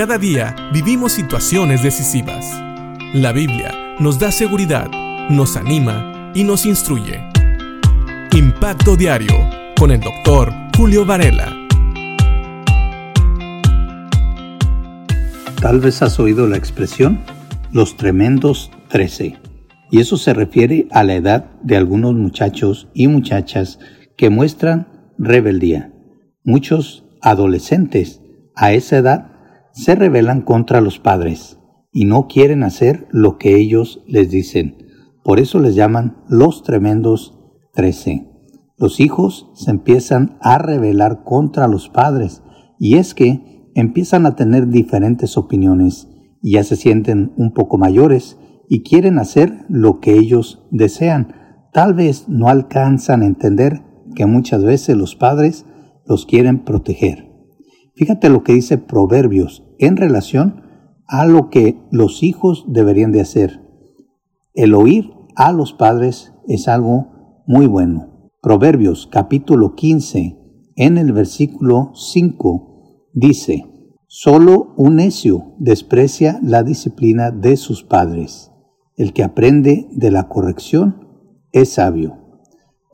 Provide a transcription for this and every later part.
Cada día vivimos situaciones decisivas. La Biblia nos da seguridad, nos anima y nos instruye. Impacto Diario con el doctor Julio Varela. Tal vez has oído la expresión los tremendos trece. Y eso se refiere a la edad de algunos muchachos y muchachas que muestran rebeldía. Muchos adolescentes a esa edad se rebelan contra los padres y no quieren hacer lo que ellos les dicen. Por eso les llaman los tremendos trece. Los hijos se empiezan a rebelar contra los padres y es que empiezan a tener diferentes opiniones y ya se sienten un poco mayores y quieren hacer lo que ellos desean. Tal vez no alcanzan a entender que muchas veces los padres los quieren proteger. Fíjate lo que dice Proverbios en relación a lo que los hijos deberían de hacer. El oír a los padres es algo muy bueno. Proverbios capítulo 15 en el versículo 5 dice, Solo un necio desprecia la disciplina de sus padres. El que aprende de la corrección es sabio.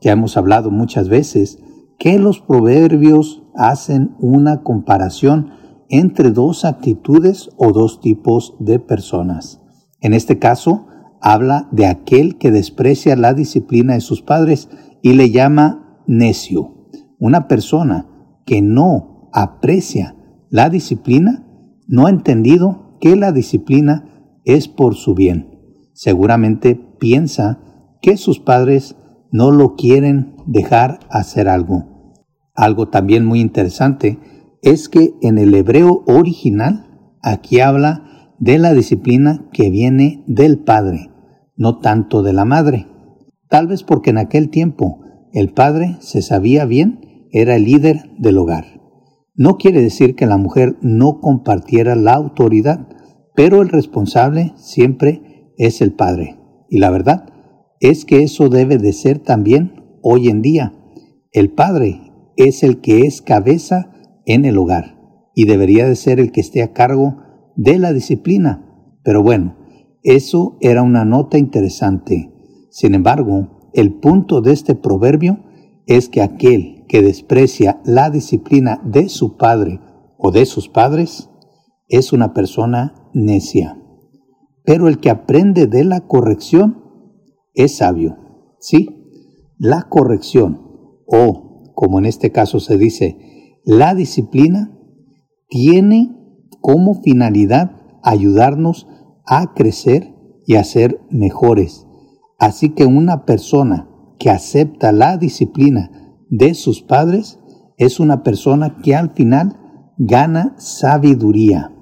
Ya hemos hablado muchas veces que los proverbios hacen una comparación entre dos actitudes o dos tipos de personas. En este caso, habla de aquel que desprecia la disciplina de sus padres y le llama necio. Una persona que no aprecia la disciplina no ha entendido que la disciplina es por su bien. Seguramente piensa que sus padres no lo quieren dejar hacer algo. Algo también muy interesante es que en el hebreo original aquí habla de la disciplina que viene del padre, no tanto de la madre. Tal vez porque en aquel tiempo el padre se sabía bien, era el líder del hogar. No quiere decir que la mujer no compartiera la autoridad, pero el responsable siempre es el padre. Y la verdad es que eso debe de ser también hoy en día. El padre es el que es cabeza en el hogar y debería de ser el que esté a cargo de la disciplina. Pero bueno, eso era una nota interesante. Sin embargo, el punto de este proverbio es que aquel que desprecia la disciplina de su padre o de sus padres es una persona necia. Pero el que aprende de la corrección es sabio. Sí, la corrección o, como en este caso se dice, la disciplina tiene como finalidad ayudarnos a crecer y a ser mejores. Así que una persona que acepta la disciplina de sus padres es una persona que al final gana sabiduría.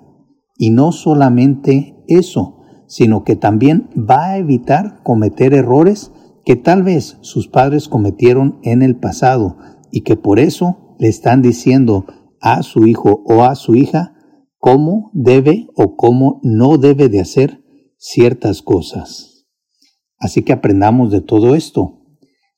Y no solamente eso, sino que también va a evitar cometer errores que tal vez sus padres cometieron en el pasado y que por eso le están diciendo a su hijo o a su hija cómo debe o cómo no debe de hacer ciertas cosas. Así que aprendamos de todo esto.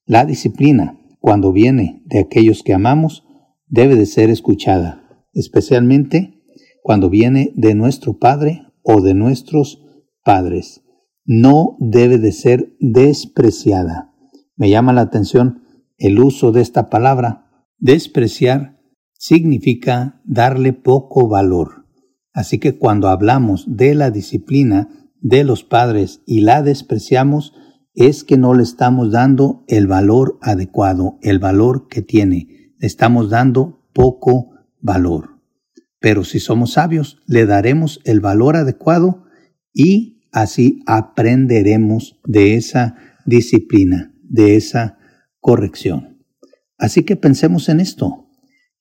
La disciplina cuando viene de aquellos que amamos, debe de ser escuchada, especialmente cuando viene de nuestro Padre o de nuestros padres. No debe de ser despreciada. Me llama la atención el uso de esta palabra. Despreciar significa darle poco valor. Así que cuando hablamos de la disciplina de los padres y la despreciamos, es que no le estamos dando el valor adecuado, el valor que tiene. Le estamos dando poco valor. Pero si somos sabios, le daremos el valor adecuado y así aprenderemos de esa disciplina, de esa corrección. Así que pensemos en esto.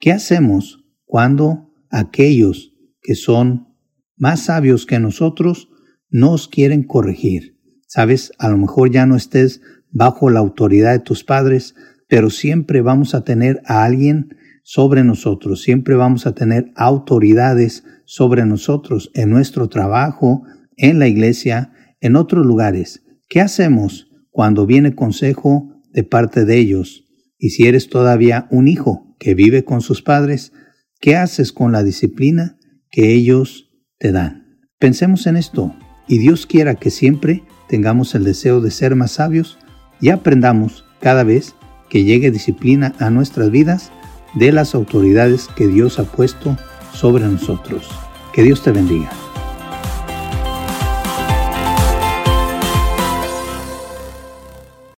¿Qué hacemos cuando aquellos que son más sabios que nosotros nos quieren corregir? Sabes, a lo mejor ya no estés bajo la autoridad de tus padres, pero siempre vamos a tener a alguien sobre nosotros, siempre vamos a tener autoridades sobre nosotros en nuestro trabajo, en la iglesia, en otros lugares. ¿Qué hacemos cuando viene consejo de parte de ellos? Y si eres todavía un hijo que vive con sus padres, ¿qué haces con la disciplina que ellos te dan. Pensemos en esto y Dios quiera que siempre tengamos el deseo de ser más sabios y aprendamos cada vez que llegue disciplina a nuestras vidas de las autoridades que Dios ha puesto sobre nosotros. Que Dios te bendiga.